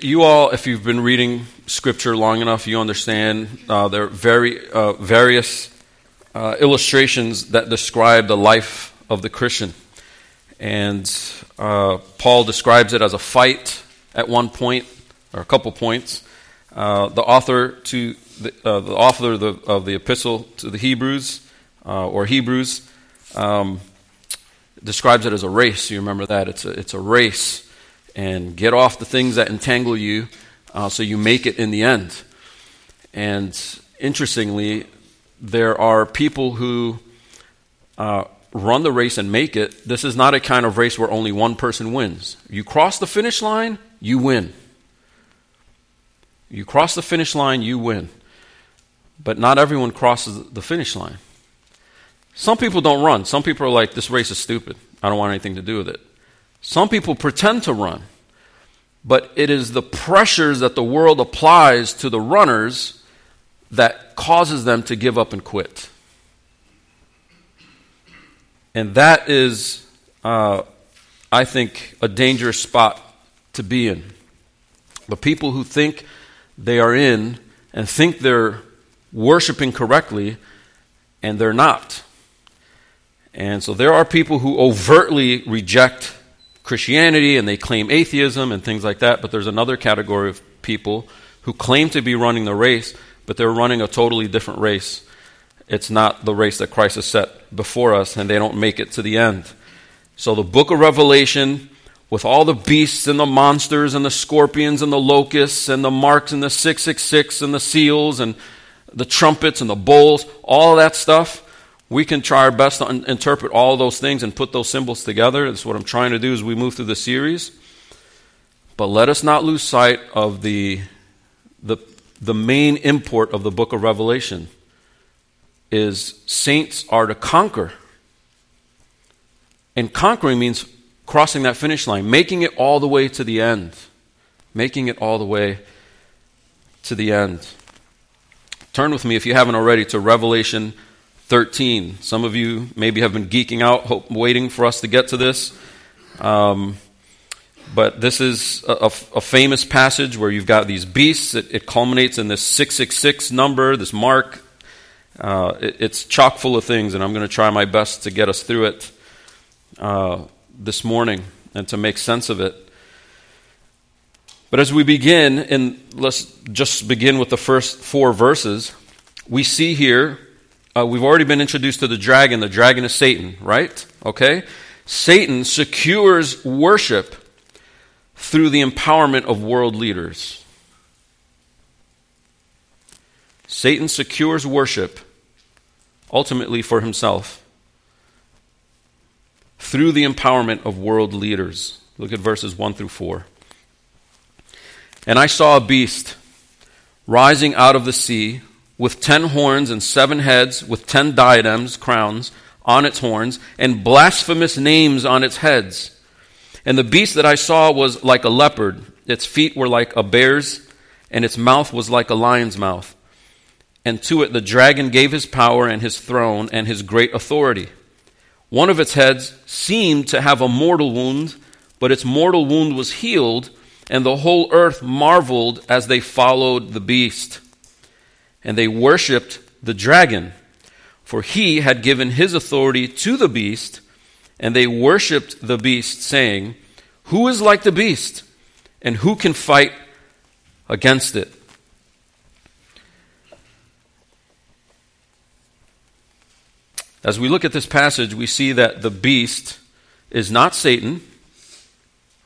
you all, if you've been reading scripture long enough, you understand uh, there are very uh, various uh, illustrations that describe the life of the Christian. And uh, Paul describes it as a fight at one point, or a couple points. Uh, the author to the, uh, the author of the, of the, epistle to the Hebrews, or Hebrews, um, describes it as a race. You remember that it's a, it's a race and get off the things that entangle you uh, so you make it in the end. And interestingly, there are people who uh, run the race and make it. This is not a kind of race where only one person wins. You cross the finish line, you win. You cross the finish line, you win. But not everyone crosses the finish line. Some people don't run. Some people are like, this race is stupid. I don't want anything to do with it. Some people pretend to run, but it is the pressures that the world applies to the runners that causes them to give up and quit. And that is, uh, I think, a dangerous spot to be in. The people who think they are in and think they're worshiping correctly, and they're not. And so there are people who overtly reject Christianity and they claim atheism and things like that, but there's another category of people who claim to be running the race, but they're running a totally different race. It's not the race that Christ has set before us, and they don't make it to the end. So the book of Revelation, with all the beasts and the monsters and the scorpions and the locusts and the marks and the 666 and the seals and the trumpets and the bowls, all that stuff, we can try our best to un- interpret all those things and put those symbols together. That's what I'm trying to do as we move through the series. But let us not lose sight of the, the, the main import of the book of Revelation is saints are to conquer. And conquering means crossing that finish line, making it all the way to the end. Making it all the way to the end. Turn with me, if you haven't already, to Revelation 13. Some of you maybe have been geeking out, hope, waiting for us to get to this. Um, but this is a, a, famous passage where you've got these beasts. It, it culminates in this 666 number, this mark. Uh, it, it's chock full of things, and I'm going to try my best to get us through it uh, this morning and to make sense of it. But as we begin, and let's just begin with the first four verses, we see here uh, we've already been introduced to the dragon. The dragon is Satan, right? Okay? Satan secures worship through the empowerment of world leaders. Satan secures worship ultimately for himself through the empowerment of world leaders. Look at verses 1 through 4. And I saw a beast rising out of the sea with ten horns and seven heads, with ten diadems, crowns, on its horns, and blasphemous names on its heads. And the beast that I saw was like a leopard, its feet were like a bear's, and its mouth was like a lion's mouth. And to it the dragon gave his power and his throne and his great authority. One of its heads seemed to have a mortal wound, but its mortal wound was healed, and the whole earth marveled as they followed the beast and they worshipped the dragon, for he had given his authority to the beast, and they worshipped the beast, saying, Who is like the beast, and who can fight against it? As we look at this passage, we see that the beast is not Satan,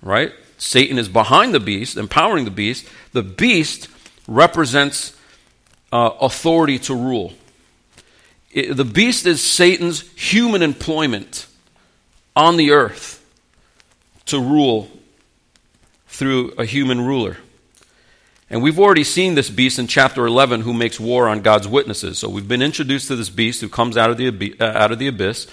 right? Satan is behind the beast, empowering the beast. The beast represents uh, authority to rule. It, the beast is Satan's human employment on the earth to rule through a human ruler. And we've already seen this beast in chapter 11 who makes war on God's witnesses. So we've been introduced to this beast who comes out of the, uh, out of the abyss.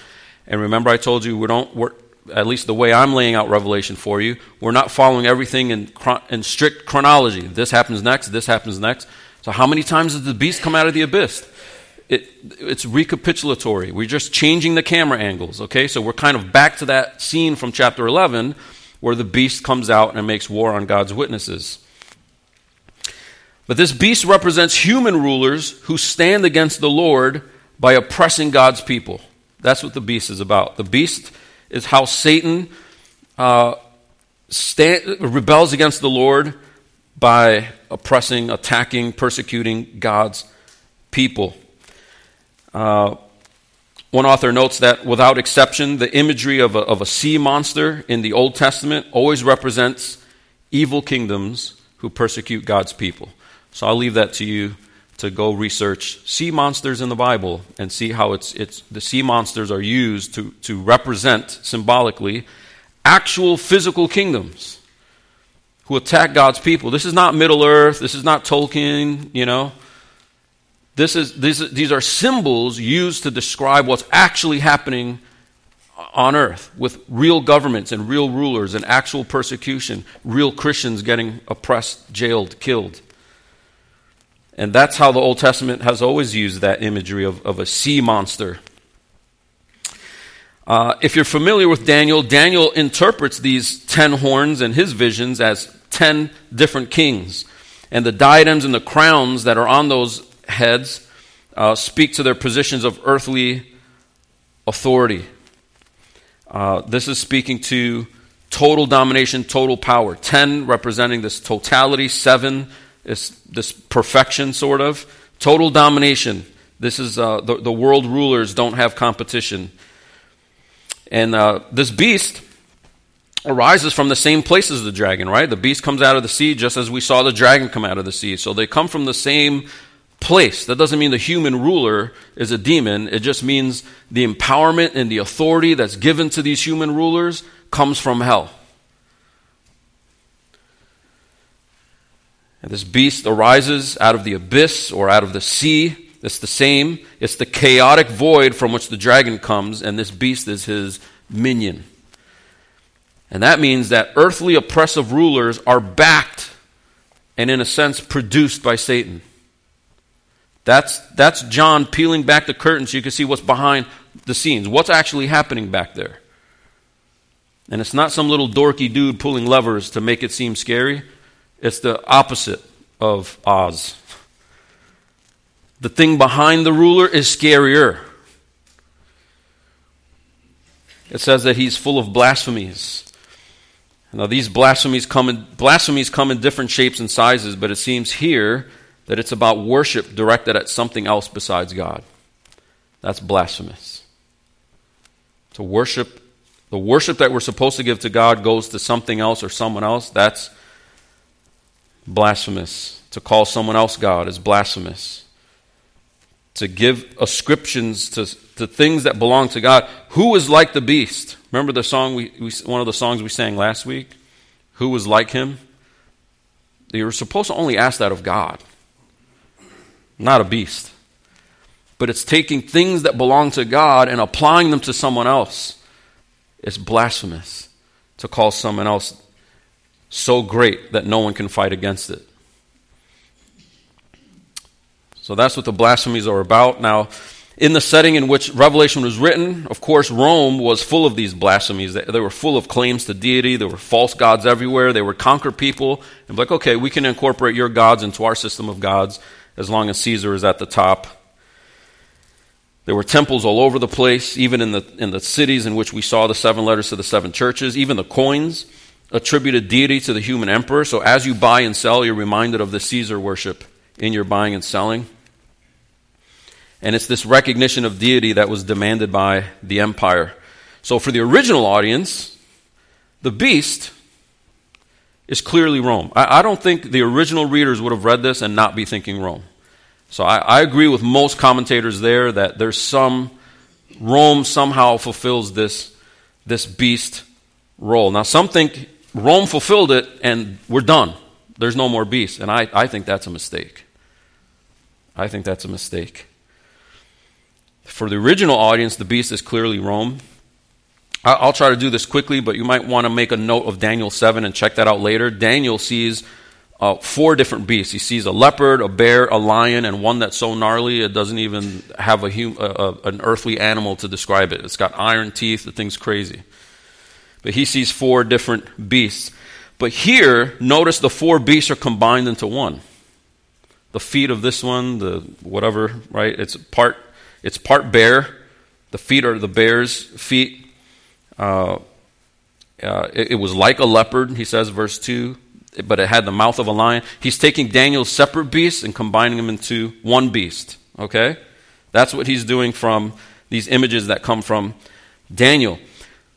And remember, I told you we don't, we're, at least the way I'm laying out Revelation for you, we're not following everything in, in strict chronology. This happens next, this happens next. So, how many times does the beast come out of the abyss? It, it's recapitulatory. We're just changing the camera angles, okay? So, we're kind of back to that scene from chapter 11 where the beast comes out and makes war on God's witnesses. But this beast represents human rulers who stand against the Lord by oppressing God's people. That's what the beast is about. The beast is how Satan uh, rebels against the Lord by oppressing, attacking, persecuting God's people. Uh, one author notes that without exception, the imagery of a, of a sea monster in the Old Testament always represents evil kingdoms who persecute God's people. So I'll leave that to you to go research sea monsters in the Bible and see how it's, it's the sea monsters are used to, to represent symbolically actual physical kingdoms who attack God's people. This is not Middle Earth. This is not Tolkien, you know. This is, these, these are symbols used to describe what's actually happening on earth with real governments and real rulers and actual persecution, real Christians getting oppressed, jailed, killed. And that's how the Old Testament has always used that imagery of, of a sea monster. Uh, if you're familiar with Daniel, Daniel interprets these ten horns and his visions as ten different kings. And the diadems and the crowns that are on those heads uh, speak to their positions of earthly authority. Uh, this is speaking to total domination, total power. Ten representing this totality, seven is this perfection, sort of. Total domination. This is uh, the, the world rulers don't have competition. And uh, this beast arises from the same place as the dragon, right? The beast comes out of the sea just as we saw the dragon come out of the sea. So they come from the same place. That doesn't mean the human ruler is a demon. It just means the empowerment and the authority that's given to these human rulers comes from hell. And this beast arises out of the abyss or out of the sea. It's the same. It's the chaotic void from which the dragon comes, and this beast is his minion. And that means that earthly oppressive rulers are backed and, in a sense, produced by Satan. That's, that's John peeling back the curtain so you can see what's behind the scenes. What's actually happening back there? And it's not some little dorky dude pulling levers to make it seem scary. It's the opposite of Oz. The thing behind the ruler is scarier. It says that he's full of blasphemies. Now these blasphemies come in blasphemies come in different shapes and sizes, but it seems here that it's about worship directed at something else besides God. That's blasphemous. To worship the worship that we're supposed to give to God goes to something else or someone else. That's blasphemous. To call someone else God is blasphemous. To give ascriptions to, to things that belong to God. Who is like the beast? Remember the song we, we, one of the songs we sang last week? Who was like him? You were supposed to only ask that of God, not a beast. But it's taking things that belong to God and applying them to someone else. It's blasphemous to call someone else so great that no one can fight against it. So that's what the blasphemies are about. Now, in the setting in which Revelation was written, of course, Rome was full of these blasphemies. They were full of claims to deity. There were false gods everywhere. They would conquer people and like, okay, we can incorporate your gods into our system of gods as long as Caesar is at the top. There were temples all over the place, even in the, in the cities in which we saw the seven letters to the seven churches, even the coins attributed deity to the human emperor. So as you buy and sell, you're reminded of the Caesar worship in your buying and selling. And it's this recognition of deity that was demanded by the empire. So for the original audience, the beast is clearly Rome. I, I don't think the original readers would have read this and not be thinking Rome. So I, I agree with most commentators there that there's some, Rome somehow fulfills this, this beast role. Now, some think Rome fulfilled it and we're done. There's no more beast. And I, I think that's a mistake. I think that's a mistake. For the original audience, the beast is clearly Rome. I'll try to do this quickly, but you might want to make a note of Daniel 7 and check that out later. Daniel sees uh, four different beasts. He sees a leopard, a bear, a lion, and one that's so gnarly it doesn't even have a hum- an earthly animal to describe it. It's got iron teeth. The thing's crazy. But he sees four different beasts. But here, notice the four beasts are combined into one. the feet of this one, the whatever, right? It's part, it's part bear. The feet are the bear's feet. Uh, uh, it, it was like a leopard, he says, verse 2 but it had the mouth of a lion. He's taking Daniel's separate beasts and combining them into one beast. Okay? That's what he's doing from these images that come from Daniel.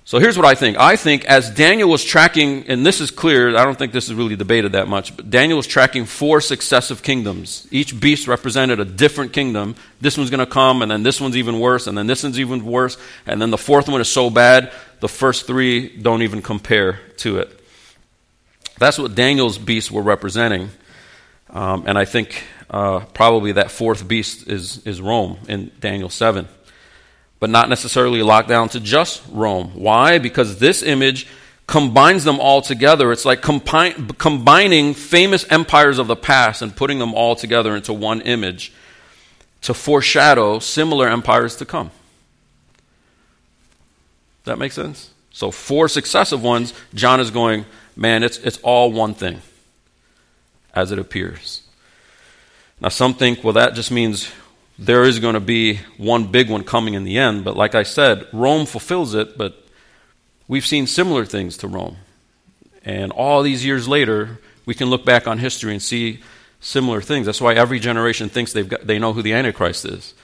So here's what I think. I think as Daniel was tracking, and this is clear, I don't think this is really debated that much, but Daniel was tracking four successive kingdoms. Each beast represented a different kingdom. This one's going to come, and then this one's even worse, and then this one's even worse, and then the fourth one is so bad, the first three don't even compare to it. That's what Daniel's beasts were representing. Um, and I think uh, probably that fourth beast is, is Rome in Daniel 7. But not necessarily locked down to just Rome. Why? Because this image combines them all together. It's like combining famous empires of the past and putting them all together into one image to foreshadow similar empires to come. That make sense? So, four successive ones, John is going, man, it's, it's all one thing as it appears. Now, some think, well, that just means there is going to be one big one coming in the end. But like I said, Rome fulfills it, but we've seen similar things to Rome. And all these years later, we can look back on history and see similar things. That's why every generation thinks they've got, they know who the Antichrist is.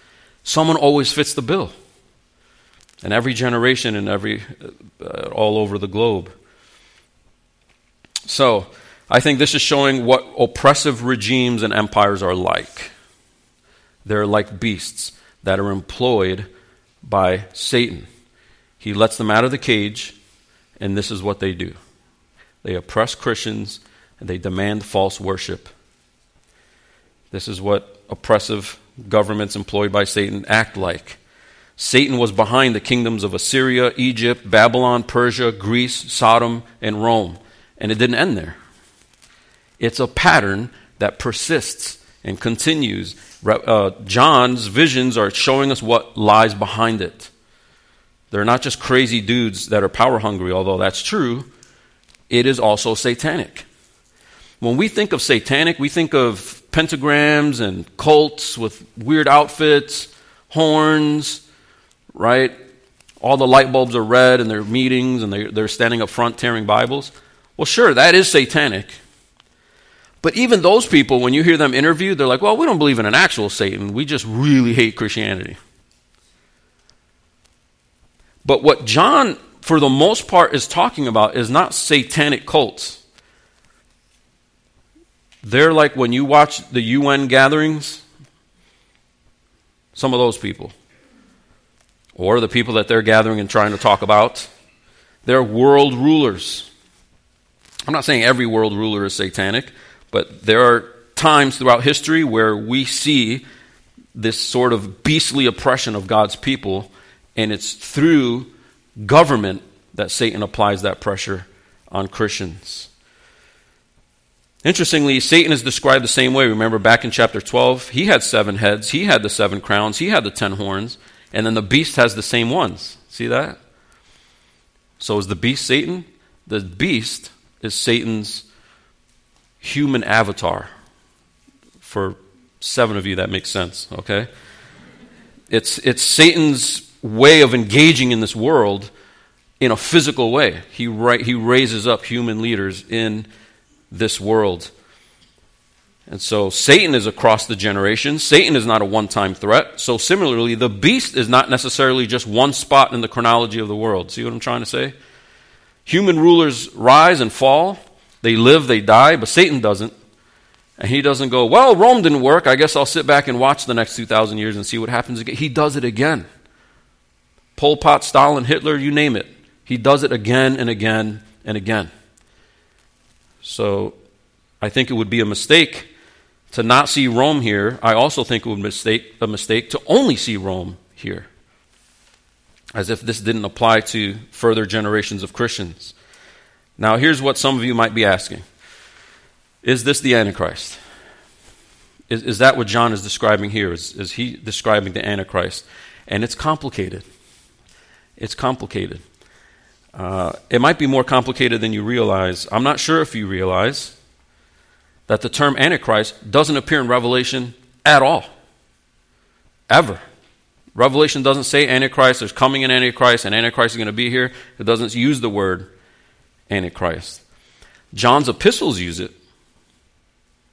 Someone always fits the bill. And every generation and every, uh, all over the globe. So, I think this is showing what oppressive regimes and empires are like. They're like beasts that are employed by Satan. He lets them out of the cage, and this is what they do they oppress Christians and they demand false worship. This is what oppressive governments employed by Satan act like. Satan was behind the kingdoms of Assyria, Egypt, Babylon, Persia, Greece, Sodom, and Rome. And it didn't end there. It's a pattern that persists and continues. Uh, John's visions are showing us what lies behind it. They're not just crazy dudes that are power hungry, although that's true. It is also satanic. When we think of satanic, we think of pentagrams and cults with weird outfits, horns, right? All the light bulbs are red in their meetings and they're, they're standing up front tearing Bibles. Well, sure, that is satanic. But even those people, when you hear them interviewed, they're like, well, we don't believe in an actual Satan. We just really hate Christianity. But what John, for the most part, is talking about is not satanic cults. They're like when you watch the UN gatherings, some of those people, or the people that they're gathering and trying to talk about, they're world rulers. I'm not saying every world ruler is satanic, but there are times throughout history where we see this sort of beastly oppression of God's people, and it's through government that Satan applies that pressure on Christians. Interestingly, Satan is described the same way. Remember back in chapter 12, he had seven heads, he had the seven crowns, he had the ten horns, and then the beast has the same ones. See that? So is the beast Satan? The beast is Satan's human avatar. For seven of you, that makes sense, okay? It's, it's Satan's way of engaging in this world in a physical way. He, ra- he raises up human leaders in this world. And so Satan is across the generations. Satan is not a one time threat. So similarly, the beast is not necessarily just one spot in the chronology of the world. See what I'm trying to say? Human rulers rise and fall, they live, they die, but Satan doesn't. And he doesn't go, well, Rome didn't work. I guess I'll sit back and watch the next 2,000 years and see what happens again. He does it again. Pol Pot, Stalin, Hitler, you name it. He does it again and again and again. So I think it would be a mistake to not see Rome here. I also think it would be a mistake to only see Rome here as if this didn't apply to further generations of Christians. Now, here's what some of you might be asking Is this the Antichrist? Is, is that what John is describing here? Is, is he describing the Antichrist? And it's complicated. It's complicated. Uh, it might be more complicated than you realize. I'm not sure if you realize that the term Antichrist doesn't appear in Revelation at all. Ever. Revelation doesn't say Antichrist, there's coming an Antichrist, and Antichrist is going to be here. It doesn't use the word Antichrist. John's epistles use it.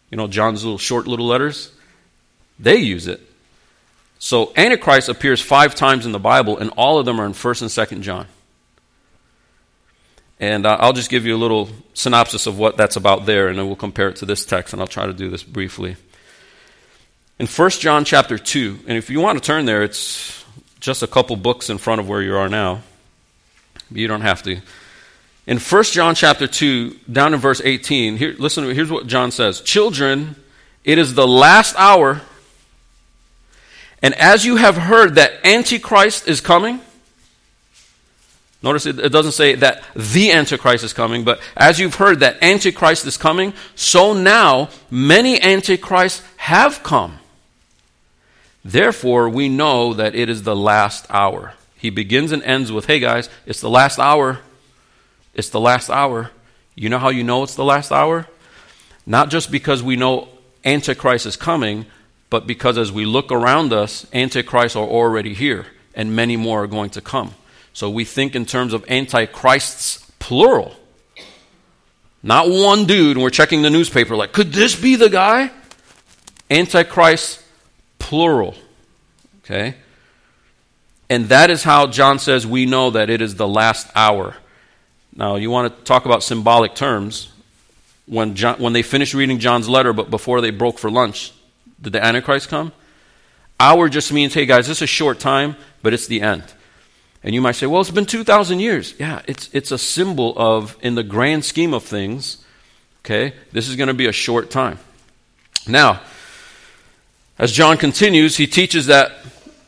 You know, John's little short little letters, they use it. So Antichrist appears five times in the Bible, and all of them are in 1st and 2nd John. And uh, I'll just give you a little synopsis of what that's about there, and then we'll compare it to this text, and I'll try to do this briefly. In 1 John chapter 2, and if you want to turn there, it's just a couple books in front of where you are now. You don't have to. In 1 John chapter 2, down in verse 18, here, listen, here's what John says Children, it is the last hour. And as you have heard that Antichrist is coming, notice it, it, doesn't say that the Antichrist is coming, but as you've heard that Antichrist is coming, so now many Antichrists have come. Therefore, we know that it is the last hour. He begins and ends with, hey guys, it's the last hour. It's the last hour. You know how you know it's the last hour? Not just because we know Antichrist is coming, but because as we look around us, Antichrists are already here, and many more are going to come. So we think in terms of Antichrists, plural. Not one dude, and we're checking the newspaper like, could this be the guy? Antichrist, plural. Okay? And that is how John says we know that it is the last hour. Now, you want to talk about symbolic terms. When, John, when they finished reading John's letter, but before they broke for lunch, did the Antichrist come? Hour just means, hey guys, this is a short time, but it's the end. And you might say, well, it's been 2,000 years. Yeah, it's, it's a symbol of, in the grand scheme of things, okay, this is going to be a short time. Now, as John continues, he teaches that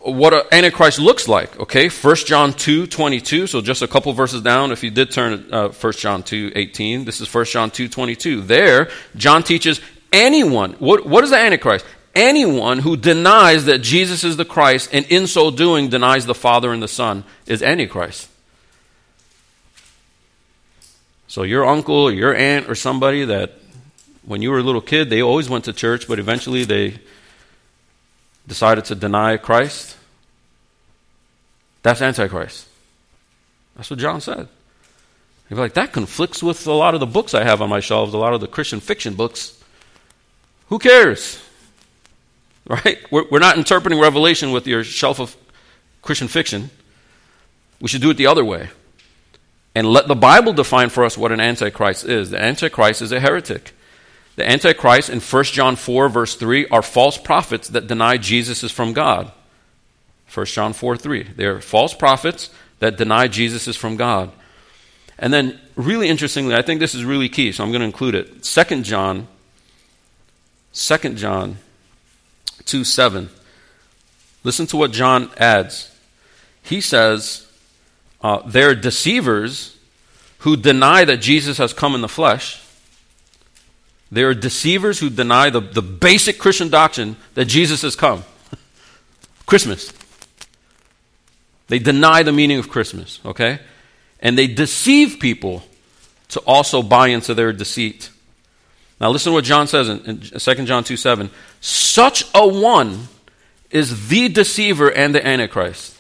what an Antichrist looks like. Okay, 1 John 2 22. So just a couple verses down, if you did turn uh, 1 John 2 18, this is 1 John 2 22. There, John teaches anyone, what, what is the Antichrist? Anyone who denies that Jesus is the Christ and in so doing denies the Father and the Son is Antichrist. So your uncle, your aunt, or somebody that when you were a little kid, they always went to church, but eventually they decided to deny Christ, that's Antichrist. That's what John said. You'd be like, that conflicts with a lot of the books I have on my shelves, a lot of the Christian fiction books. Who cares? Right? We're, we're not interpreting Revelation with your shelf of Christian fiction. We should do it the other way. And let the Bible define for us what an Antichrist is. The Antichrist is a heretic. The Antichrist in 1 John 4, verse 3, are false prophets that deny Jesus is from God. 1 John 4, 3. They're false prophets that deny Jesus is from God. And then, really interestingly, I think this is really key, so I'm going to include it. 2 John, 2 John 2, 7. Listen to what John adds. He says, uh, They're deceivers who deny that Jesus has come in the flesh there are deceivers who deny the, the basic Christian doctrine that Jesus has come. Christmas. They deny the meaning of Christmas, okay? And they deceive people to also buy into their deceit. Now, listen to what John says in, in 2 John 2 7. Such a one is the deceiver and the Antichrist.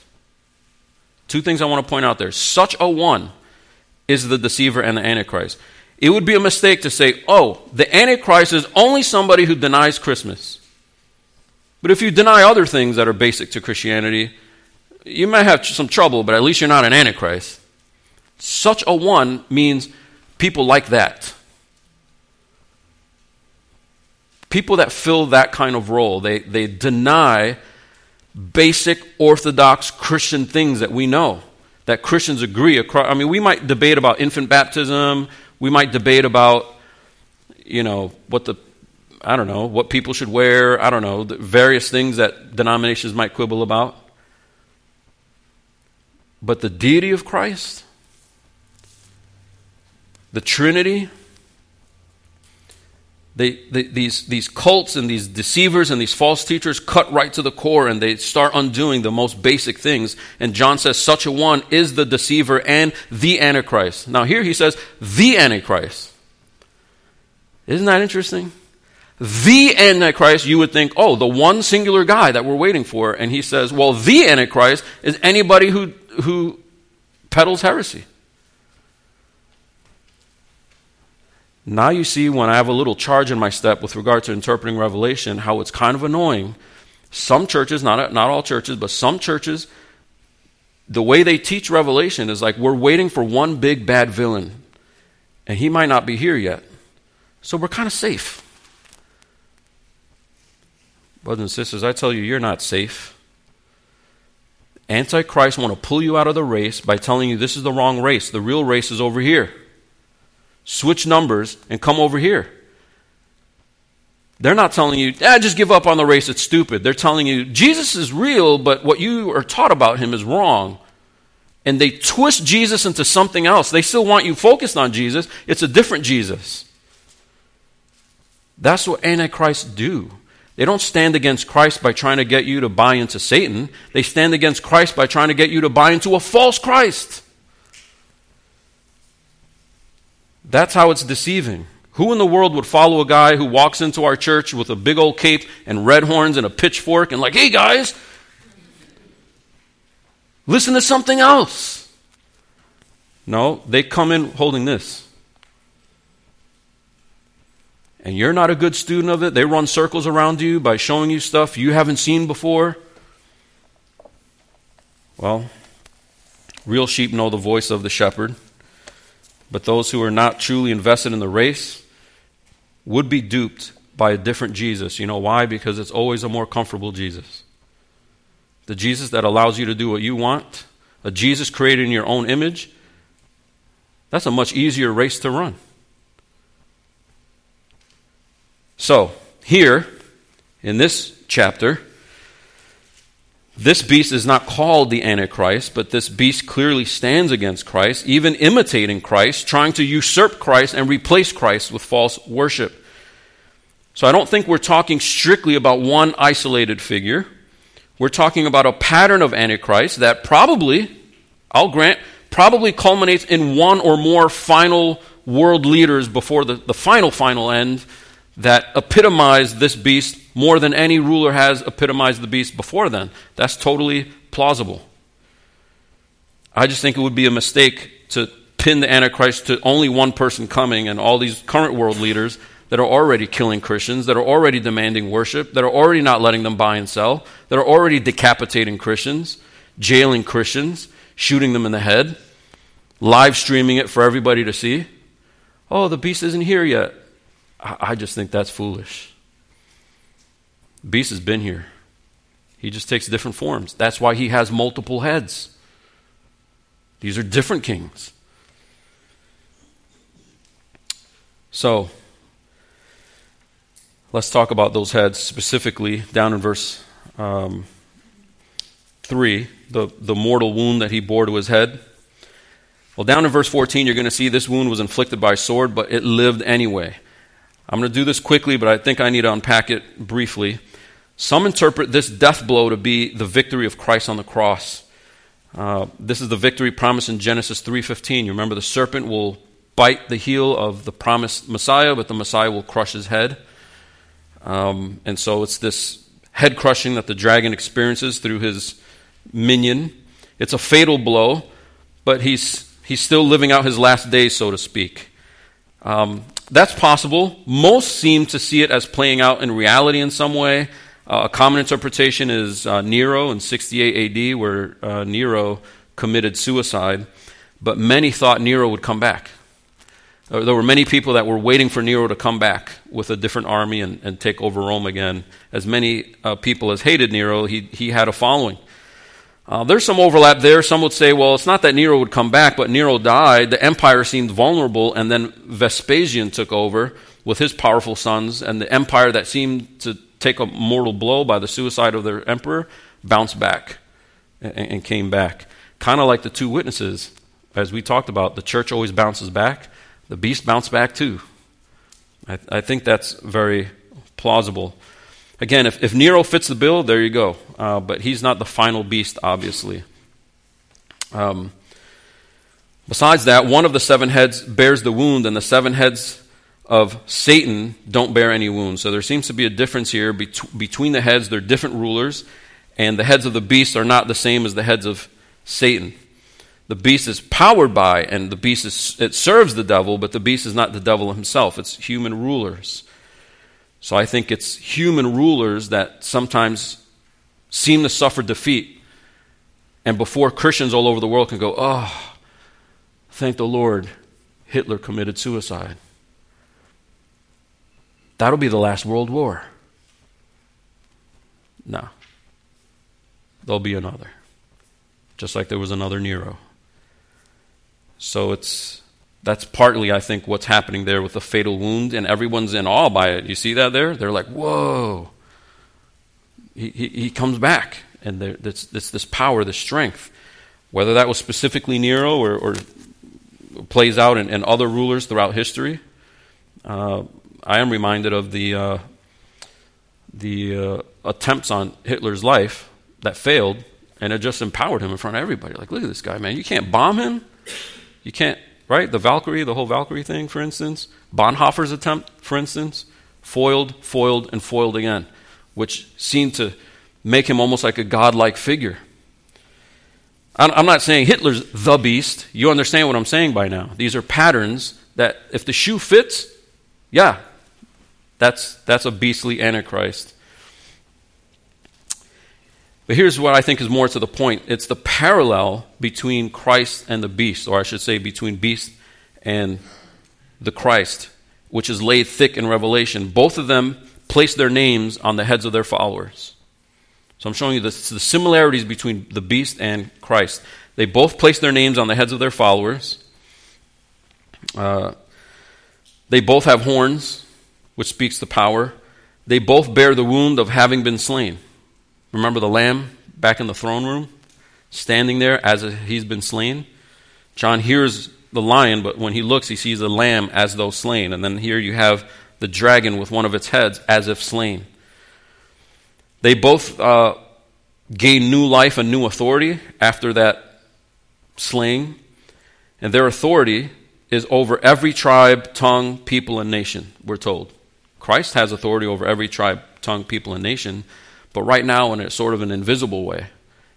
Two things I want to point out there. Such a one is the deceiver and the Antichrist. It would be a mistake to say, oh, the Antichrist is only somebody who denies Christmas. But if you deny other things that are basic to Christianity, you might have some trouble, but at least you're not an Antichrist. Such a one means people like that. People that fill that kind of role, they, they deny basic Orthodox Christian things that we know, that Christians agree across. I mean, we might debate about infant baptism, we might debate about, you know, what the, I don't know, what people should wear. I don't know, various things that denominations might quibble about. But the deity of Christ, the Trinity, they, they, these, these cults and these deceivers and these false teachers cut right to the core and they start undoing the most basic things. And John says, such a one is the deceiver and the Antichrist. Now, here he says, the Antichrist. Isn't that interesting? the Antichrist, you would think, oh, the one singular guy that we're waiting for. And he says, well, the Antichrist is anybody who, who peddles heresy. Now you see when I have a little charge in my step with regard to interpreting Revelation, how it's kind of annoying. Some churches, not, not all churches, but some churches, the way they teach Revelation is like we're waiting for one big bad villain, and he might not be here yet. So we're kind of safe. Brothers and sisters, I tell you, you're not safe. Antichrist want to pull you out of the race by telling you this is the wrong race. The real race is over here. Switch numbers and come over here. They're not telling you, ah, just give up on the race, it's stupid. They're telling you, Jesus is real, but what you are taught about him is wrong. And they twist Jesus into something else. They still want you focused on Jesus, it's a different Jesus. That's what Antichrists do. They don't stand against Christ by trying to get you to buy into Satan. They stand against Christ by trying to get you to buy into a false Christ. That's how it's deceiving. Who in the world would follow a guy who walks into our church with a big old cape and red horns and a pitchfork and, like, hey guys, listen to something else? No, they come in holding this and you're not a good student of it, they run circles around you by showing you stuff you haven't seen before, well, real sheep know the voice of the shepherd, but those who are not truly invested in the race would be duped by a different Jesus. You know why? Because it's always a more comfortable Jesus. The Jesus that allows you to do what you want, a Jesus created in your own image, that's a much easier race to run. So, here, in this chapter, this beast is not called the Antichrist, but this beast clearly stands against Christ, even imitating Christ, trying to usurp Christ and replace Christ with false worship. So I don't think we're talking strictly about one isolated figure. We're talking about a pattern of Antichrist that probably, I'll grant, probably culminates in one or more final world leaders before the, the final, final end that epitomize this beast more than any ruler has epitomized the beast before then. That's totally plausible. I just think it would be a mistake to pin the Antichrist to only one person coming and all these current world leaders that are already killing Christians, that are already demanding worship, that are already not letting them buy and sell, that are already decapitating Christians, jailing Christians, shooting them in the head, live streaming it for everybody to see. Oh, the beast isn't here yet. I just think that's foolish. Beast has been here. He just takes different forms. That's why he has multiple heads. These are different kings. So, let's talk about those heads specifically down in verse um, 3, the, the mortal wound that he bore to his head. Well, down in verse 14, you're going to see this wound was inflicted by sword, but it lived anyway. I'm going to do this quickly, but I think I need to unpack it briefly. Some interpret this death blow to be the victory of Christ on the cross. Uh, this is the victory promised in Genesis 3:15. You remember the serpent will bite the heel of the promised Messiah, but the Messiah will crush his head. Um, and so it's this head crushing that the dragon experiences through his minion. It's a fatal blow, but he's he's still living out his last days, so to speak. Um, that's possible. Most seem to see it as playing out in reality in some way. Uh, a common interpretation is uh, Nero in 68 AD, where uh, Nero committed suicide, but many thought Nero would come back. Uh, there were many people that were waiting for Nero to come back with a different army and, and take over Rome again. As many uh, people as hated Nero, he, he had a following. Uh, there's some overlap there. Some would say, well, it's not that Nero would come back, but Nero died. The empire seemed vulnerable, and then Vespasian took over with his powerful sons, and the empire that seemed to take a mortal blow by the suicide of their emperor bounced back and, and came back. Kind of like the two witnesses, as we talked about. The church always bounces back, the beast bounced back too. I, I think that's very plausible. Again, if, if Nero fits the bill, there you go. Uh, but he's not the final beast, obviously. Um, besides that, one of the seven heads bears the wound, and the seven heads of Satan don't bear any wounds. So there seems to be a difference here bet- between the heads. They're different rulers, and the heads of the beast are not the same as the heads of Satan. The beast is powered by, and the beast is, it serves the devil, but the beast is not the devil himself. It's human rulers. So I think it's human rulers that sometimes seem to suffer defeat. And before Christians all over the world can go, oh, thank the Lord, Hitler committed suicide. That'll be the last world war. No. There'll be another. Just like there was another Nero. So it's that's partly, I think, what's happening there with the fatal wound, and everyone's in awe by it. You see that there? They're like, whoa. He, he, comes back, and it's, it's this power, this strength. Whether that was specifically Nero or, or plays out in, in, other rulers throughout history, uh, I am reminded of the, uh, the uh, attempts on Hitler's life that failed, and it just empowered him in front of everybody. Like, look at this guy, man. You can't bomb him. You can't, right? The Valkyrie, the whole Valkyrie thing, for instance. Bonhoeffer's attempt, for instance. Foiled, foiled, and foiled again, which seemed to make him almost like a godlike figure. I'm not saying Hitler's the beast. You understand what I'm saying by now. These are patterns that if the shoe fits, yeah, that's, that's a beastly antichrist. But here's what I think is more to the point it's the parallel between Christ and the beast, or I should say, between beast and the Christ, which is laid thick in Revelation. Both of them place their names on the heads of their followers. So I'm showing you the, the similarities between the beast and Christ. They both place their names on the heads of their followers. Uh, they both have horns, which speaks to power. They both bear the wound of having been slain. Remember the lamb back in the throne room, standing there as he's been slain? John hears the lion, but when he looks, he sees a lamb as though slain. And then here you have the dragon with one of its heads as if slain. They both uh, gain new life and new authority after that slaying. And their authority is over every tribe, tongue, people, and nation, we're told. Christ has authority over every tribe, tongue, people, and nation, but right now in a sort of an invisible way,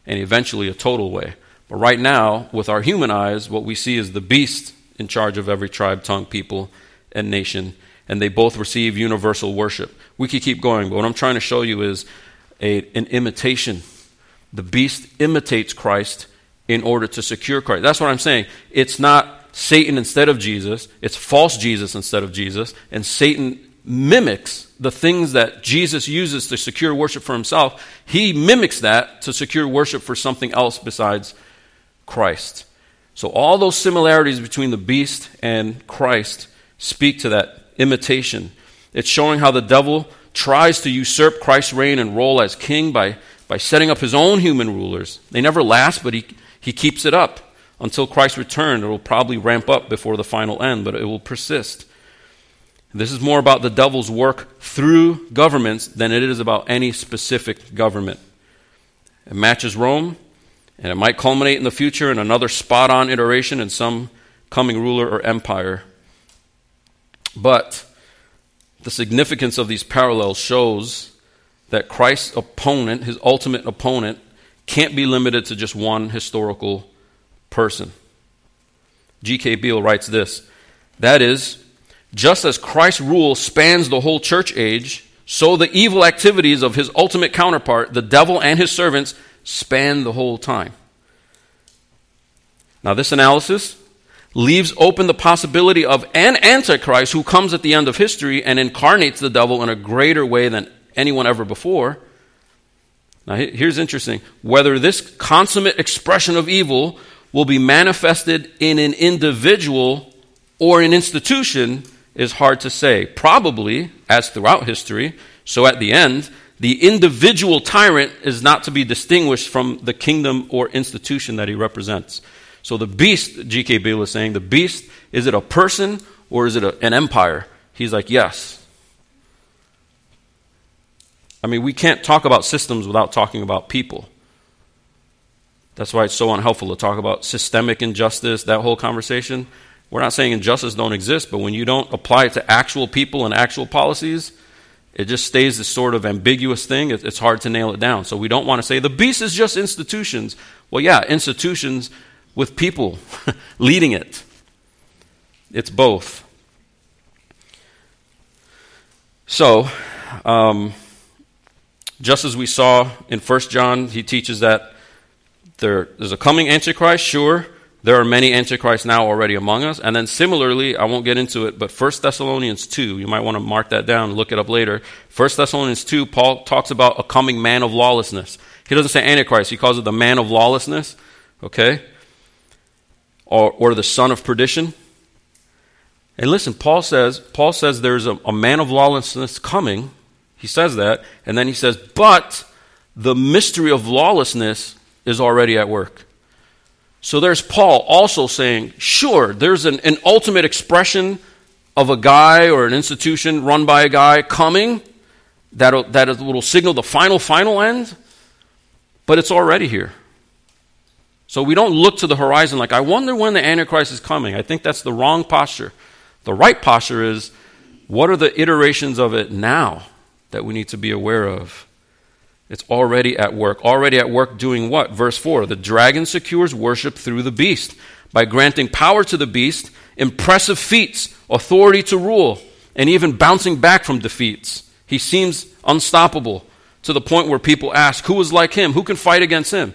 and eventually a total way. But right now, with our human eyes, what we see is the beast in charge of every tribe, tongue, people, and nation, and they both receive universal worship. We could keep going, but what I'm trying to show you is a, an imitation. The beast imitates Christ in order to secure Christ. That's what I'm saying. It's not Satan instead of Jesus, it's false Jesus instead of Jesus, and Satan mimics the things that Jesus uses to secure worship for himself, he mimics that to secure worship for something else besides Christ. So, all those similarities between the beast and Christ speak to that imitation. It's showing how the devil tries to usurp Christ's reign and role as king by, by setting up his own human rulers. They never last, but he, he keeps it up until Christ's return. It will probably ramp up before the final end, but it will persist. This is more about the devil's work through governments than it is about any specific government. It matches Rome, and it might culminate in the future in another spot on iteration in some coming ruler or empire. But the significance of these parallels shows that Christ's opponent, his ultimate opponent, can't be limited to just one historical person. G.K. Beale writes this That is, just as Christ's rule spans the whole church age, so the evil activities of his ultimate counterpart, the devil and his servants, span the whole time. Now, this analysis leaves open the possibility of an antichrist who comes at the end of history and incarnates the devil in a greater way than anyone ever before. Now, here's interesting. Whether this consummate expression of evil will be manifested in an individual or an institution is hard to say. Probably, as throughout history, so at the end, the individual tyrant is not to be distinguished from the kingdom or institution that he represents. So the beast, G.K. Beale is saying, the beast, is it a person or is it a, an empire? He's like, yes. I mean, we can't talk about systems without talking about people. That's why it's so unhelpful to talk about systemic injustice, that whole conversation. We're not saying injustice don't exist, but when you don't apply it to actual people and actual policies, it just stays this sort of ambiguous thing. It's hard to nail it down. So we don't want to say the beast is just institutions. Well, yeah, institutions with people leading it. It's both. So, um, just as we saw in 1 John, he teaches that there, there's a coming Antichrist, sure. There are many Antichrists now already among us. And then similarly, I won't get into it, but 1 Thessalonians 2, you might want to mark that down look it up later. 1 Thessalonians 2, Paul talks about a coming man of lawlessness. He doesn't say Antichrist, he calls it the man of lawlessness, okay? Or, or the son of perdition. And listen, Paul says, Paul says there's a, a man of lawlessness coming. He says that. And then he says, but the mystery of lawlessness is already at work. So there's Paul also saying, sure, there's an, an ultimate expression of a guy or an institution run by a guy coming that that will signal the final, final end, but it's already here. So we don't look to the horizon like, I wonder when the Antichrist is coming. I think that's the wrong posture. The right posture is, what are the iterations of it now that we need to be aware of? It's already at work. Already at work doing what? Verse 4 The dragon secures worship through the beast by granting power to the beast, impressive feats, authority to rule, and even bouncing back from defeats. He seems unstoppable to the point where people ask, Who is like him? Who can fight against him?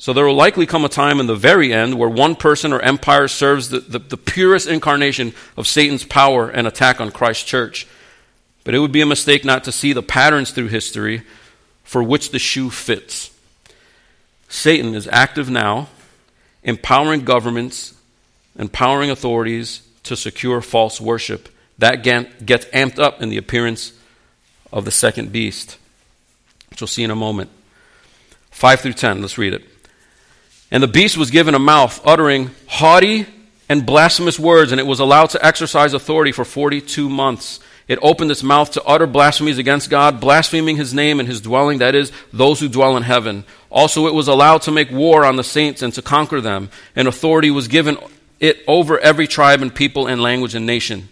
So there will likely come a time in the very end where one person or empire serves the, the, the purest incarnation of Satan's power and attack on Christ's church. But it would be a mistake not to see the patterns through history for which the shoe fits. Satan is active now, empowering governments, empowering authorities to secure false worship. That gets amped up in the appearance of the second beast, which we'll see in a moment. 5 through 10, let's read it. And the beast was given a mouth, uttering haughty and blasphemous words, and it was allowed to exercise authority for 42 months. It opened its mouth to utter blasphemies against God, blaspheming his name and his dwelling, that is, those who dwell in heaven. Also, it was allowed to make war on the saints and to conquer them, and authority was given it over every tribe and people and language and nation.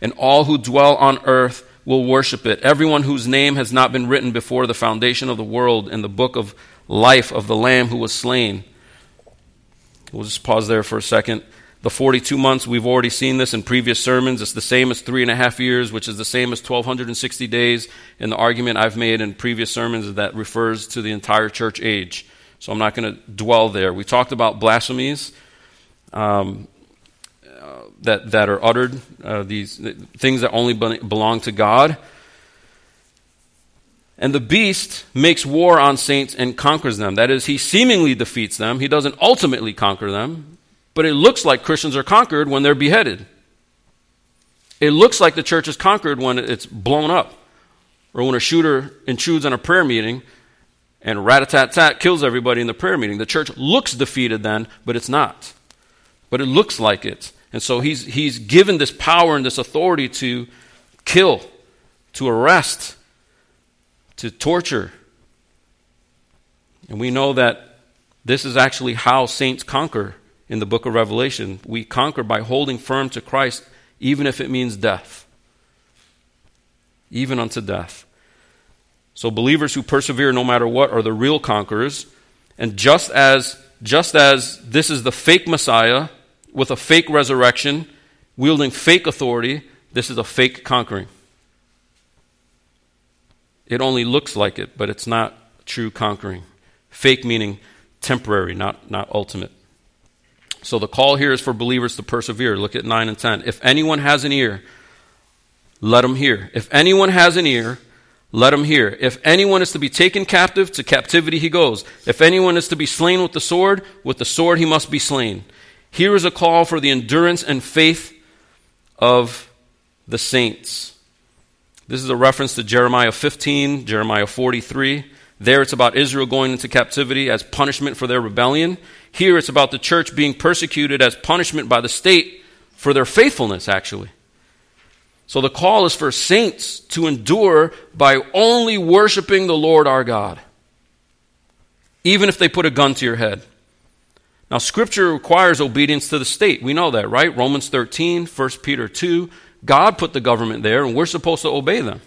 And all who dwell on earth will worship it. Everyone whose name has not been written before the foundation of the world in the book of life of the Lamb who was slain. We'll just pause there for a second. The 42 months, we've already seen this in previous sermons. It's the same as three and a half years, which is the same as 1,260 days. And the argument I've made in previous sermons is that refers to the entire church age. So I'm not going to dwell there. We talked about blasphemies um, uh, that, that are uttered, uh, these things that only belong to God. And the beast makes war on saints and conquers them. That is, he seemingly defeats them. He doesn't ultimately conquer them. But it looks like Christians are conquered when they're beheaded. It looks like the church is conquered when it's blown up, or when a shooter intrudes on a prayer meeting and rat a tat tat kills everybody in the prayer meeting. The church looks defeated then, but it's not. But it looks like it. And so he's, he's given this power and this authority to kill, to arrest, to torture. And we know that this is actually how saints conquer in the book of Revelation. We conquer by holding firm to Christ, even if it means death. Even unto death. So believers who persevere no matter what are the real conquerors. And just as just as this is the fake Messiah with a fake resurrection, wielding fake authority, this is a fake conquering. It only looks like it, but it's not true conquering. Fake meaning temporary, not, not ultimate. So the call here is for believers to persevere. Look at 9 and 10. If anyone has an ear, let him hear. If anyone has an ear, let him hear. If anyone is to be taken captive, to captivity he goes. If anyone is to be slain with the sword, with the sword he must be slain. Here is a call for the endurance and faith of the saints. This is a reference to Jeremiah 15, Jeremiah 43. There it's about Israel going into captivity as punishment for their rebellion. Here it's about the church being persecuted as punishment by the state for their faithfulness, actually. So the call is for saints to endure by only worshiping the Lord our God, even if they put a gun to your head. Now, Scripture requires obedience to the state. We know that, right? Romans 13, 1 Peter 2. God put the government there, and we're supposed to obey them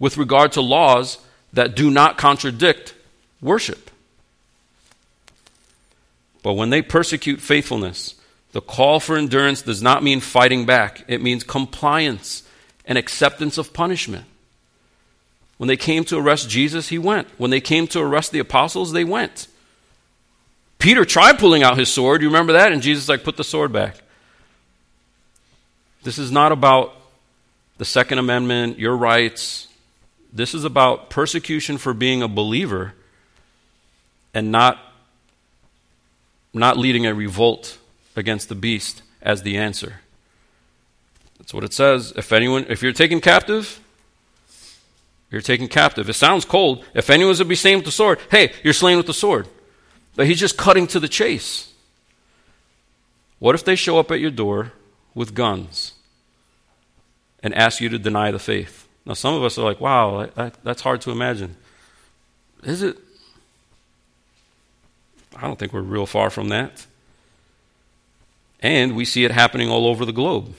with regard to laws that do not contradict worship. But when they persecute faithfulness, the call for endurance does not mean fighting back, it means compliance and acceptance of punishment. When they came to arrest Jesus, he went. When they came to arrest the apostles, they went. Peter tried pulling out his sword. You remember that? And Jesus like, put the sword back. This is not about the Second Amendment, your rights. This is about persecution for being a believer and not, not leading a revolt against the beast as the answer. That's what it says. If anyone, if you're taken captive, you're taken captive. It sounds cold. If anyone's to be slain with the sword, hey, you're slain with the sword. But he's just cutting to the chase. What if they show up at your door with guns and ask you to deny the faith? Now, some of us are like, wow, that's hard to imagine. Is it? I don't think we're real far from that. And we see it happening all over the globe.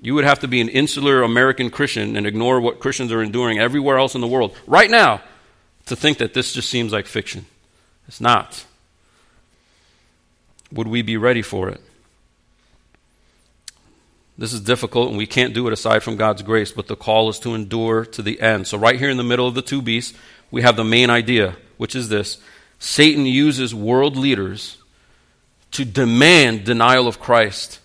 You would have to be an insular American Christian and ignore what Christians are enduring everywhere else in the world right now to think that this just seems like fiction. It's not. Would we be ready for it? This is difficult, and we can't do it aside from God's grace, but the call is to endure to the end. So, right here in the middle of the two beasts, we have the main idea, which is this Satan uses world leaders to demand denial of Christ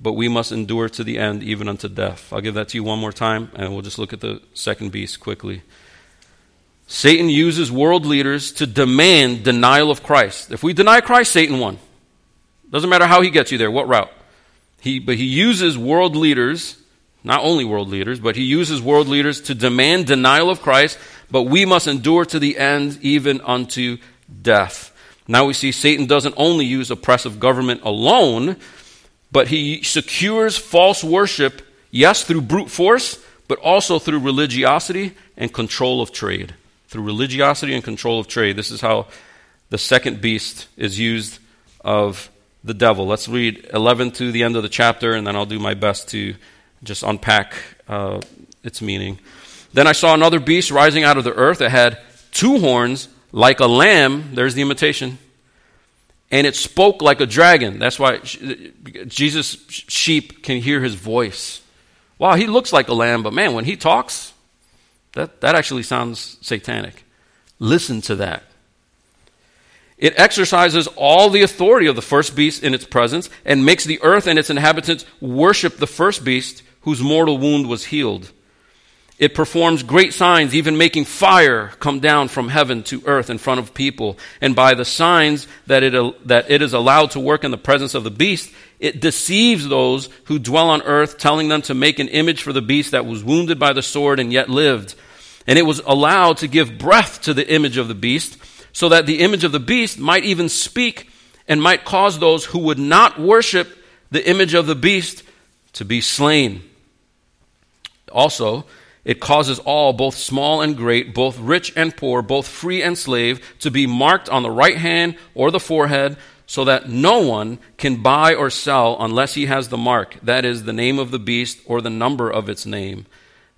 but we must endure to the end, even unto death. I'll give that to you one more time, and we'll just look at the second beast quickly. Satan uses world leaders to demand denial of Christ. If we deny Christ, Satan won. Doesn't matter how he gets you there, what route. He, but he uses world leaders, not only world leaders, but he uses world leaders to demand denial of Christ, but we must endure to the end, even unto death. Now we see Satan doesn't only use oppressive government alone, but he secures false worship, yes, through brute force, but also through religiosity and control of trade. Through religiosity and control of trade. This is how the second beast is used of the devil. Let's read 11 to the end of the chapter, and then I'll do my best to just unpack uh, its meaning. Then I saw another beast rising out of the earth. It had two horns like a lamb. There's the imitation and it spoke like a dragon. That's why Jesus' sheep can hear his voice. Wow, he looks like a lamb, but man, when he talks, that, that actually sounds satanic. Listen to that. It exercises all the authority of the first beast in its presence and makes the earth and its inhabitants worship the first beast whose mortal wound was healed. It performs great signs, even making fire come down from heaven to earth in front of people. And by the signs that it, that it is allowed to work in the presence of the beast, it deceives those who dwell on earth, telling them to make an image for the beast that was wounded by the sword and yet lived. And it was allowed to give breath to the image of the beast, so that the image of the beast might even speak and might cause those who would not worship the image of the beast to be slain. Also, it causes all, both small and great, both rich and poor, both free and slave, to be marked on the right hand or the forehead, so that no one can buy or sell unless he has the mark, that is, the name of the beast or the number of its name.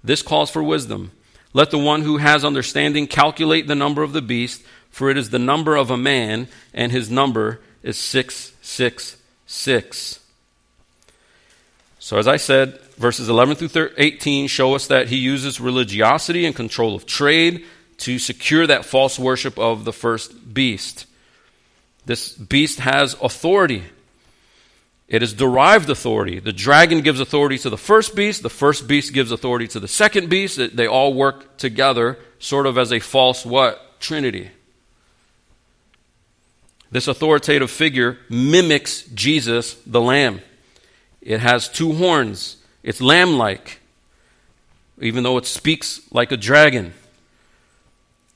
This calls for wisdom. Let the one who has understanding calculate the number of the beast, for it is the number of a man, and his number is 666. So, as I said, verses 11 through 18 show us that he uses religiosity and control of trade to secure that false worship of the first beast. This beast has authority. It is derived authority. The dragon gives authority to the first beast, the first beast gives authority to the second beast. They all work together, sort of as a false what? Trinity. This authoritative figure mimics Jesus, the Lamb. It has two horns. It's lamb like, even though it speaks like a dragon.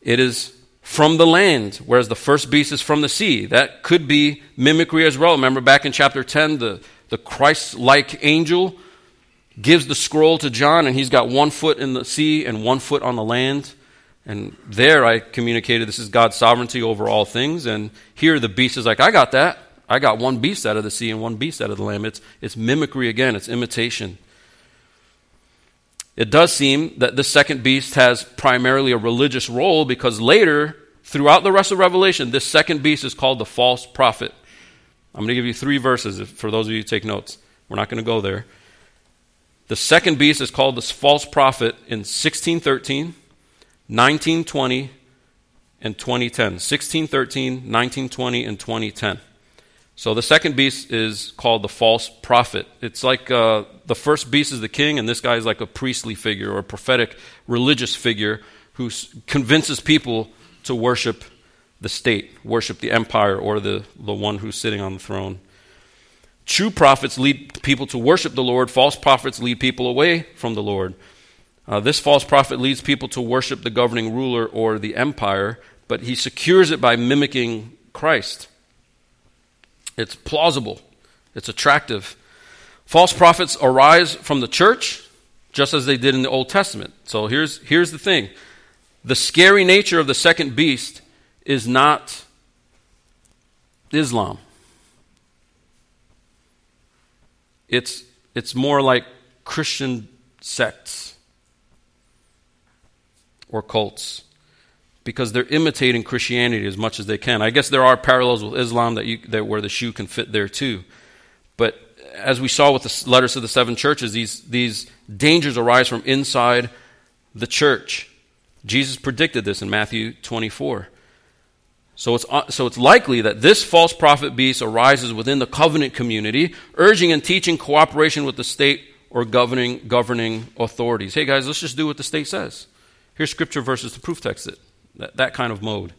It is from the land, whereas the first beast is from the sea. That could be mimicry as well. Remember back in chapter 10, the, the Christ like angel gives the scroll to John, and he's got one foot in the sea and one foot on the land. And there I communicated this is God's sovereignty over all things. And here the beast is like, I got that. I got one beast out of the sea and one beast out of the lamb. It's, it's mimicry again, it's imitation. It does seem that the second beast has primarily a religious role because later, throughout the rest of Revelation, this second beast is called the false prophet. I'm going to give you three verses for those of you who take notes. We're not going to go there. The second beast is called the false prophet in 1613, 1920, and 2010. 1613, 1920, and 2010. So the second beast is called the false prophet. It's like uh, the first beast is the king, and this guy is like a priestly figure or a prophetic religious figure who convinces people to worship the state, worship the empire, or the, the one who's sitting on the throne. True prophets lead people to worship the Lord, false prophets lead people away from the Lord. Uh, this false prophet leads people to worship the governing ruler or the empire, but he secures it by mimicking Christ. It's plausible, it's attractive. False prophets arise from the church just as they did in the Old Testament. So here's, here's the thing the scary nature of the second beast is not Islam. It's, it's more like Christian sects or cults because they're imitating Christianity as much as they can. I guess there are parallels with Islam that, you, that where the shoe can fit there too. But as we saw with the letters to the seven churches, these, these dangers arise from inside the church. Jesus predicted this in Matthew 24. So it's, uh, so it's likely that this false prophet beast arises within the covenant community, urging and teaching cooperation with the state or governing, governing authorities. Hey guys, let's just do what the state says. Here's scripture verses to proof text it. That, that kind of mode.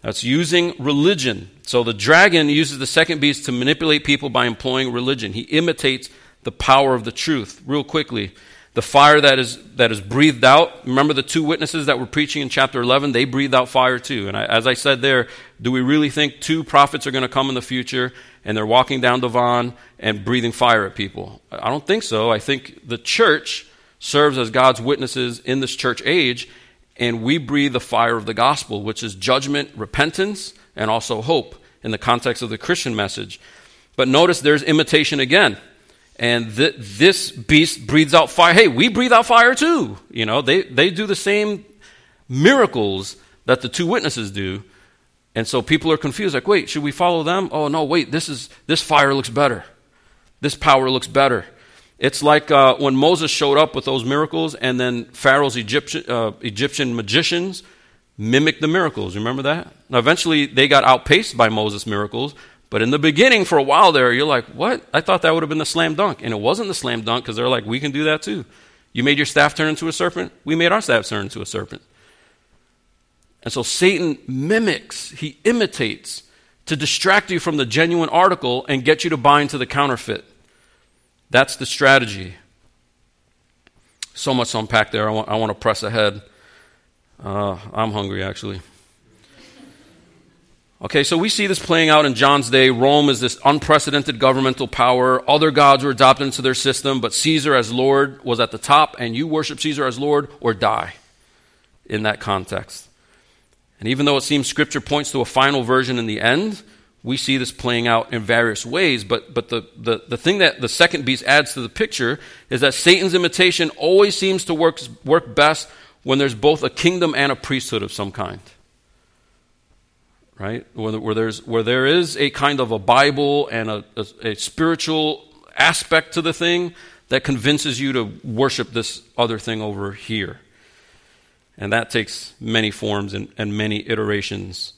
That's using religion. So the dragon uses the second beast to manipulate people by employing religion. He imitates the power of the truth. Real quickly, the fire that is, that is breathed out. Remember the two witnesses that were preaching in chapter 11? They breathed out fire too. And I, as I said there, do we really think two prophets are going to come in the future and they're walking down the Devon and breathing fire at people? I don't think so. I think the church serves as God's witnesses in this church age and we breathe the fire of the gospel, which is judgment, repentance, and also hope in the context of the Christian message. But notice there's imitation again. And th- this beast breathes out fire. Hey, we breathe out fire too. You know, they, they do the same miracles that the two witnesses do. And so people are confused like, wait, should we follow them? Oh, no, wait, this, is, this fire looks better. This power looks better. It's like uh, when Moses showed up with those miracles, and then Pharaoh's Egyptian, uh, Egyptian magicians mimicked the miracles. Remember that? Now, eventually, they got outpaced by Moses' miracles, but in the beginning, for a while there, you're like, what? I thought that would have been the slam dunk. And it wasn't the slam dunk because they're like, we can do that too. You made your staff turn into a serpent, we made our staff turn into a serpent. And so Satan mimics, he imitates to distract you from the genuine article and get you to buy into the counterfeit. That's the strategy. So much to unpack there. I want, I want to press ahead. Uh, I'm hungry, actually. Okay, so we see this playing out in John's day. Rome is this unprecedented governmental power. Other gods were adopted into their system, but Caesar as Lord was at the top, and you worship Caesar as Lord or die in that context. And even though it seems Scripture points to a final version in the end, we see this playing out in various ways, but, but the, the, the thing that the second beast adds to the picture is that Satan's imitation always seems to work, work best when there's both a kingdom and a priesthood of some kind. Right? Where, where, there's, where there is a kind of a Bible and a, a, a spiritual aspect to the thing that convinces you to worship this other thing over here. And that takes many forms and, and many iterations.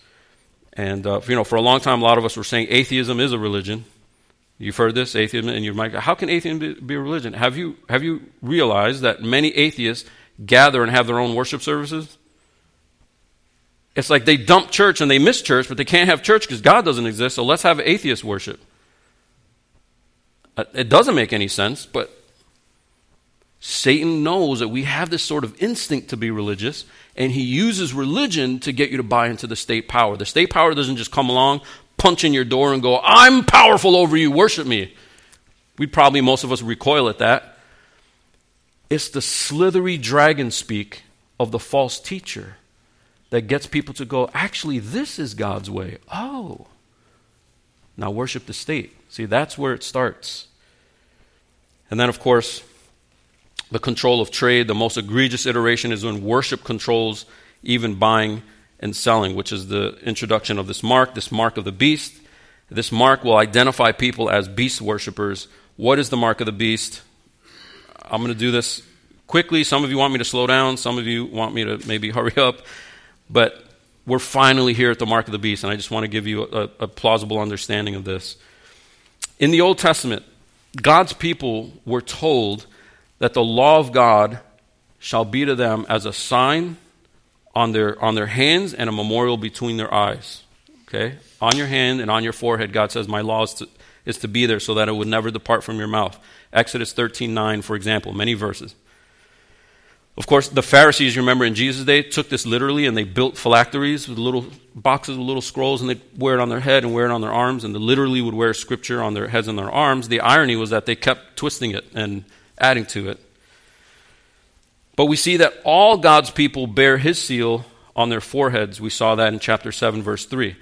And, uh, you know, for a long time, a lot of us were saying atheism is a religion. You've heard this, atheism, and you might go, how can atheism be, a religion? Have you, have you realized that many atheists gather and have their own worship services? It's like they dump church and they miss church, but they can't have church because God doesn't exist, so let's have atheist worship. Uh, it doesn't make any sense, but Satan knows that we have this sort of instinct to be religious, and he uses religion to get you to buy into the state power. The state power doesn't just come along, punch in your door, and go, I'm powerful over you, worship me. We'd probably, most of us, recoil at that. It's the slithery dragon speak of the false teacher that gets people to go, actually, this is God's way. Oh. Now worship the state. See, that's where it starts. And then, of course, the control of trade. The most egregious iteration is when worship controls even buying and selling, which is the introduction of this mark, this mark of the beast. This mark will identify people as beast worshippers. What is the mark of the beast? I'm going to do this quickly. Some of you want me to slow down, some of you want me to maybe hurry up. But we're finally here at the mark of the beast, and I just want to give you a, a plausible understanding of this. In the Old Testament, God's people were told that the law of God shall be to them as a sign on their, on their hands and a memorial between their eyes. Okay? On your hand and on your forehead, God says, My law is to, is to be there so that it would never depart from your mouth. Exodus 13 9, for example, many verses. Of course, the Pharisees, you remember in Jesus' day, took this literally and they built phylacteries with little boxes with little scrolls and they'd wear it on their head and wear it on their arms and they literally would wear scripture on their heads and their arms. The irony was that they kept twisting it and adding to it. But we see that all God's people bear his seal on their foreheads. We saw that in chapter 7, verse 3.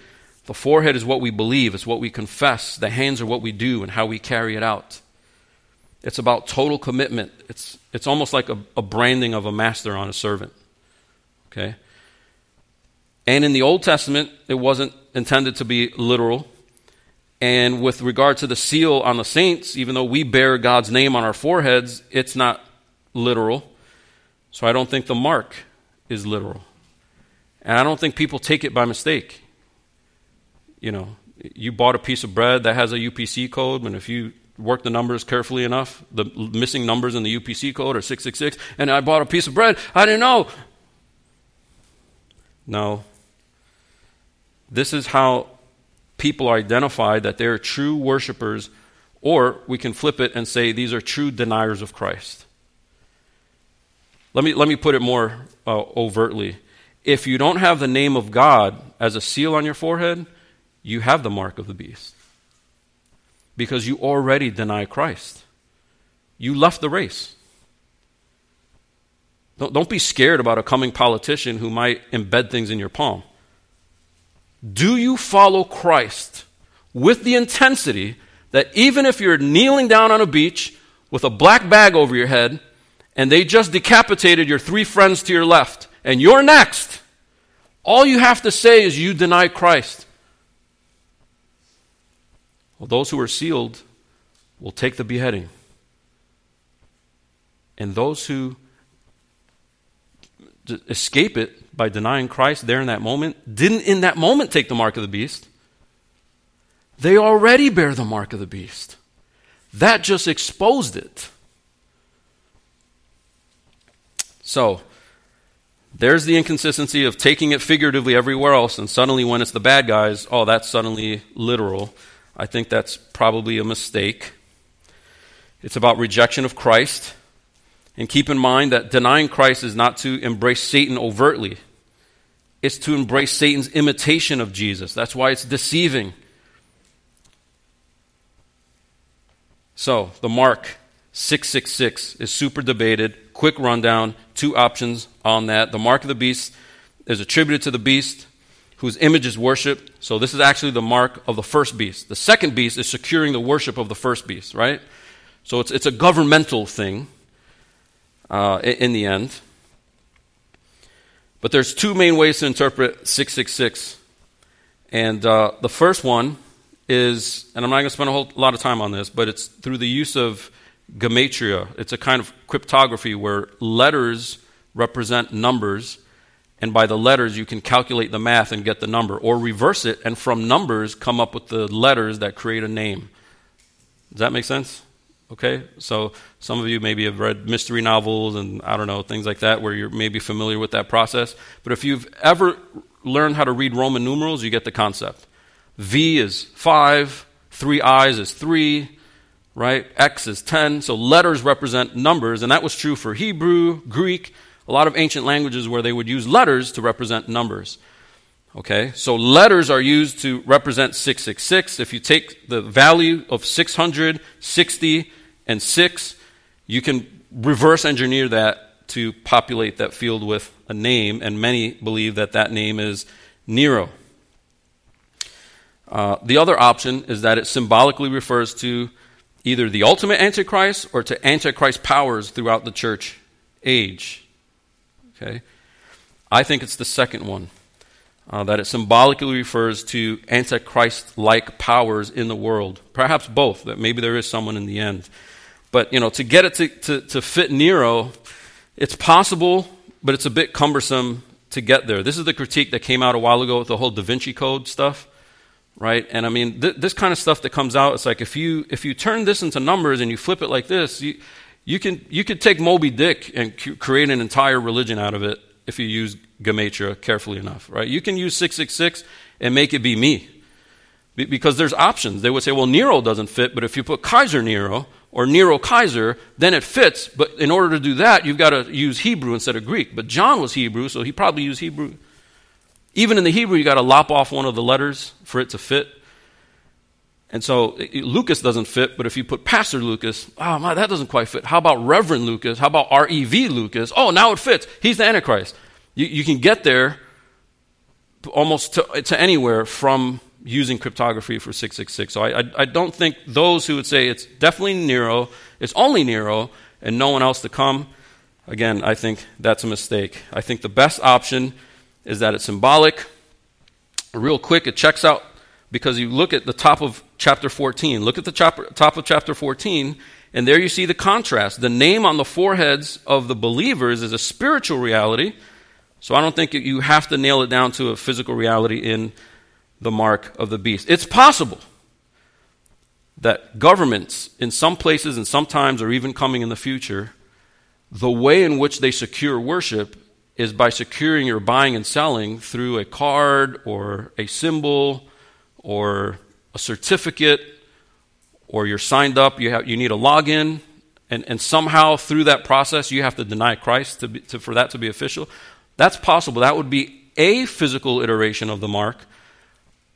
The forehead is what we believe, it's what we confess. The hands are what we do and how we carry it out. It's about total commitment. It's, it's almost like a, a branding of a master on a servant. Okay? And in the Old Testament, it wasn't intended to be literal. And with regard to the seal on the saints, even though we bear God's name on our foreheads, it's not literal. So I don't think the mark is literal. And I don't think people take it by mistake. You know, you bought a piece of bread that has a UPC code, and if you work the numbers carefully enough. The missing numbers in the UPC code are 666, and I bought a piece of bread. I didn't know. No. This is how people are identified that they're true worshipers, or we can flip it and say these are true deniers of Christ. Let me, let me put it more uh, overtly. If you don't have the name of God as a seal on your forehead, you have the mark of the beast because you already deny Christ. You left the race. Don't, don't be scared about a coming politician who might embed things in your palm. Do you follow Christ with the intensity that even if you're kneeling down on a beach with a black bag over your head and they just decapitated your three friends to your left and you're next, all you have to say is you deny Christ. Well, those who are sealed will take the beheading. And those who escape it by denying Christ there in that moment didn't in that moment take the mark of the beast. They already bear the mark of the beast. That just exposed it. So, there's the inconsistency of taking it figuratively everywhere else, and suddenly when it's the bad guys, oh, that's suddenly literal. I think that's probably a mistake. It's about rejection of Christ. And keep in mind that denying Christ is not to embrace Satan overtly, it's to embrace Satan's imitation of Jesus. That's why it's deceiving. So, the mark 666 is super debated. Quick rundown, two options on that. The mark of the beast is attributed to the beast whose image is worshiped. So this is actually the mark of the first beast. The second beast is securing the worship of the first beast, right? So it's, it's a governmental thing uh, in the end. But there's two main ways to interpret 666. And uh, the first one is, and I'm not going to spend a whole lot of time on this, but it's through the use of gematria. It's a kind of cryptography where letters represent numbers and by the letters you can calculate the math and get the number, or reverse it and from numbers come up with the letters that create a name. Does that make sense? Okay, so some of you maybe have read mystery novels and I don't know, things like that where you're maybe familiar with that process. But if you've ever learned how to read Roman numerals, you get the concept. V is 5, 3 I's is 3, right? X is 10. So letters represent numbers, and that was true for Hebrew, Greek, a lot of ancient languages where they would use letters to represent numbers. Okay, so letters are used to represent 666. If you take the value of 660 and 6, you can reverse engineer that to populate that field with a name, and many believe that that name is Nero. Uh, the other option is that it symbolically refers to either the ultimate Antichrist or to Antichrist powers throughout the church age. Okay? I think it's the second one. Uh, that it symbolically refers to Antichrist like powers in the world. Perhaps both, that maybe there is someone in the end. But, you know, to get it to, to, to fit Nero, it's possible, but it's a bit cumbersome to get there. This is the critique that came out a while ago with the whole Da Vinci Code stuff right? And I mean, th- this kind of stuff that comes out, it's like if you if you turn this into numbers and you flip it like this, you you can you could take Moby Dick and c- create an entire religion out of it if you use gematria carefully enough, right? You can use six six six and make it be me, be- because there's options. They would say, well, Nero doesn't fit, but if you put Kaiser Nero or Nero Kaiser, then it fits. But in order to do that, you've got to use Hebrew instead of Greek. But John was Hebrew, so he probably used Hebrew even in the Hebrew, you got to lop off one of the letters for it to fit. And so Lucas doesn't fit, but if you put Pastor Lucas, oh my, that doesn't quite fit. How about Reverend Lucas? How about R.E.V. Lucas? Oh, now it fits. He's the Antichrist. You, you can get there almost to, to, anywhere from using cryptography for 666. So I, I, I don't think those who would say it's definitely Nero, it's only Nero, and no one else to come, again, I think that's a mistake. I think the best option is that it's symbolic. Real quick, it checks out because you look at the top of chapter 14. Look at the top of chapter 14, and there you see the contrast. The name on the foreheads of the believers is a spiritual reality. So I don't think you have to nail it down to a physical reality in the mark of the beast. It's possible that governments, in some places and sometimes, or even coming in the future, the way in which they secure worship is by securing your buying and selling through a card or a symbol or a certificate or you're signed up, you, have, you need a login, and, and somehow through that process you have to deny Christ to be, to, for that to be official. That's possible. That would be a physical iteration of the mark,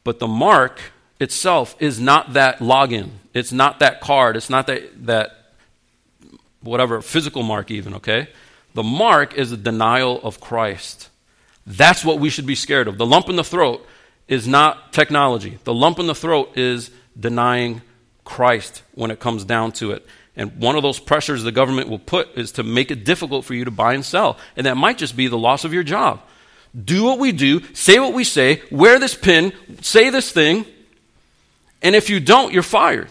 but the mark itself is not that login. It's not that card. It's not that, that whatever, physical mark, even, okay? The mark is a denial of Christ. That's what we should be scared of. The lump in the throat is not technology, the lump in the throat is denying Christ when it comes down to it. And one of those pressures the government will put is to make it difficult for you to buy and sell. And that might just be the loss of your job. Do what we do, say what we say, wear this pin, say this thing, and if you don't, you're fired.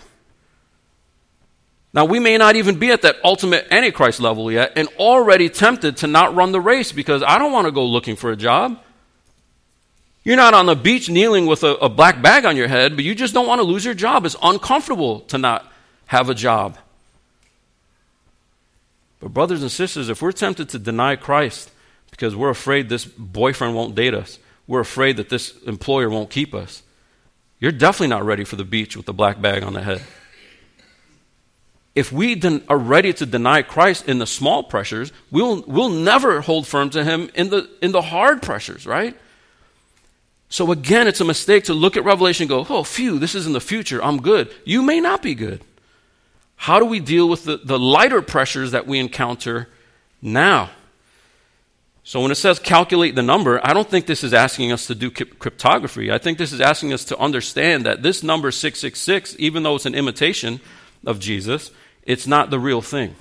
Now, we may not even be at that ultimate Antichrist level yet, and already tempted to not run the race because I don't want to go looking for a job. You're not on the beach kneeling with a, a black bag on your head, but you just don't want to lose your job. It's uncomfortable to not have a job. But, brothers and sisters, if we're tempted to deny Christ because we're afraid this boyfriend won't date us, we're afraid that this employer won't keep us, you're definitely not ready for the beach with the black bag on the head if we are ready to deny Christ in the small pressures, we'll, we'll never hold firm to him in the, in the hard pressures, right? So again, it's a mistake to look at Revelation and go, oh, phew, this is in the future. I'm good. You may not be good. How do we deal with the, the lighter pressures that we encounter now? So when it says calculate the number, I don't think this is asking us to do cryptography. I think this is asking us to understand that this number 666, even though it's an imitation of Jesus, it's not the real thing.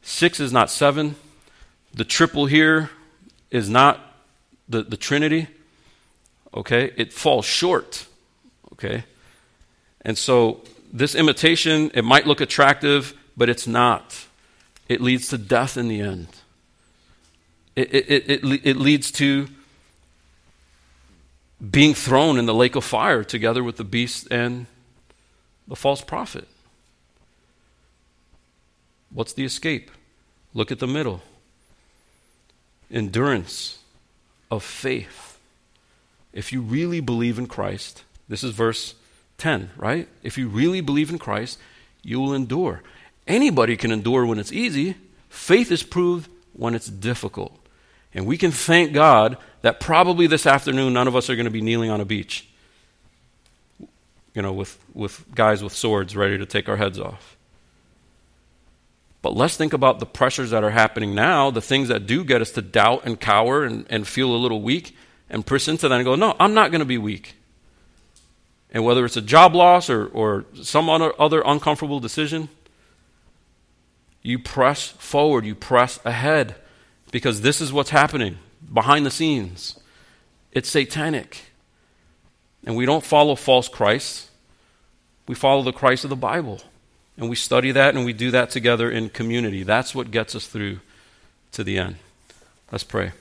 Six is not seven. The triple here is not the, the Trinity. Okay? It falls short. Okay? And so this imitation, it might look attractive, but it's not. It leads to death in the end. It, it, it, it, leads to being thrown in the lake of fire together with the beast and the false prophet. What's the escape? Look at the middle endurance of faith. If you really believe in Christ, this is verse 10, right? If you really believe in Christ, you will endure. Anybody can endure when it's easy. Faith is proved when it's difficult. And we can thank God that probably this afternoon none of us are going to be kneeling on a beach, you know, with, with guys with swords ready to take our heads off. But let's think about the pressures that are happening now, the things that do get us to doubt and cower and, and feel a little weak, and press into that and go, no, I'm not going to be weak. And whether it's a job loss or, or some other, other uncomfortable decision, you press forward, you press ahead, because this is what's happening behind the scenes. It's satanic. And we don't follow false Christs, we follow the Christ of the Bible. And we study that and we do that together in community. That's what gets us through to the end. Let's pray.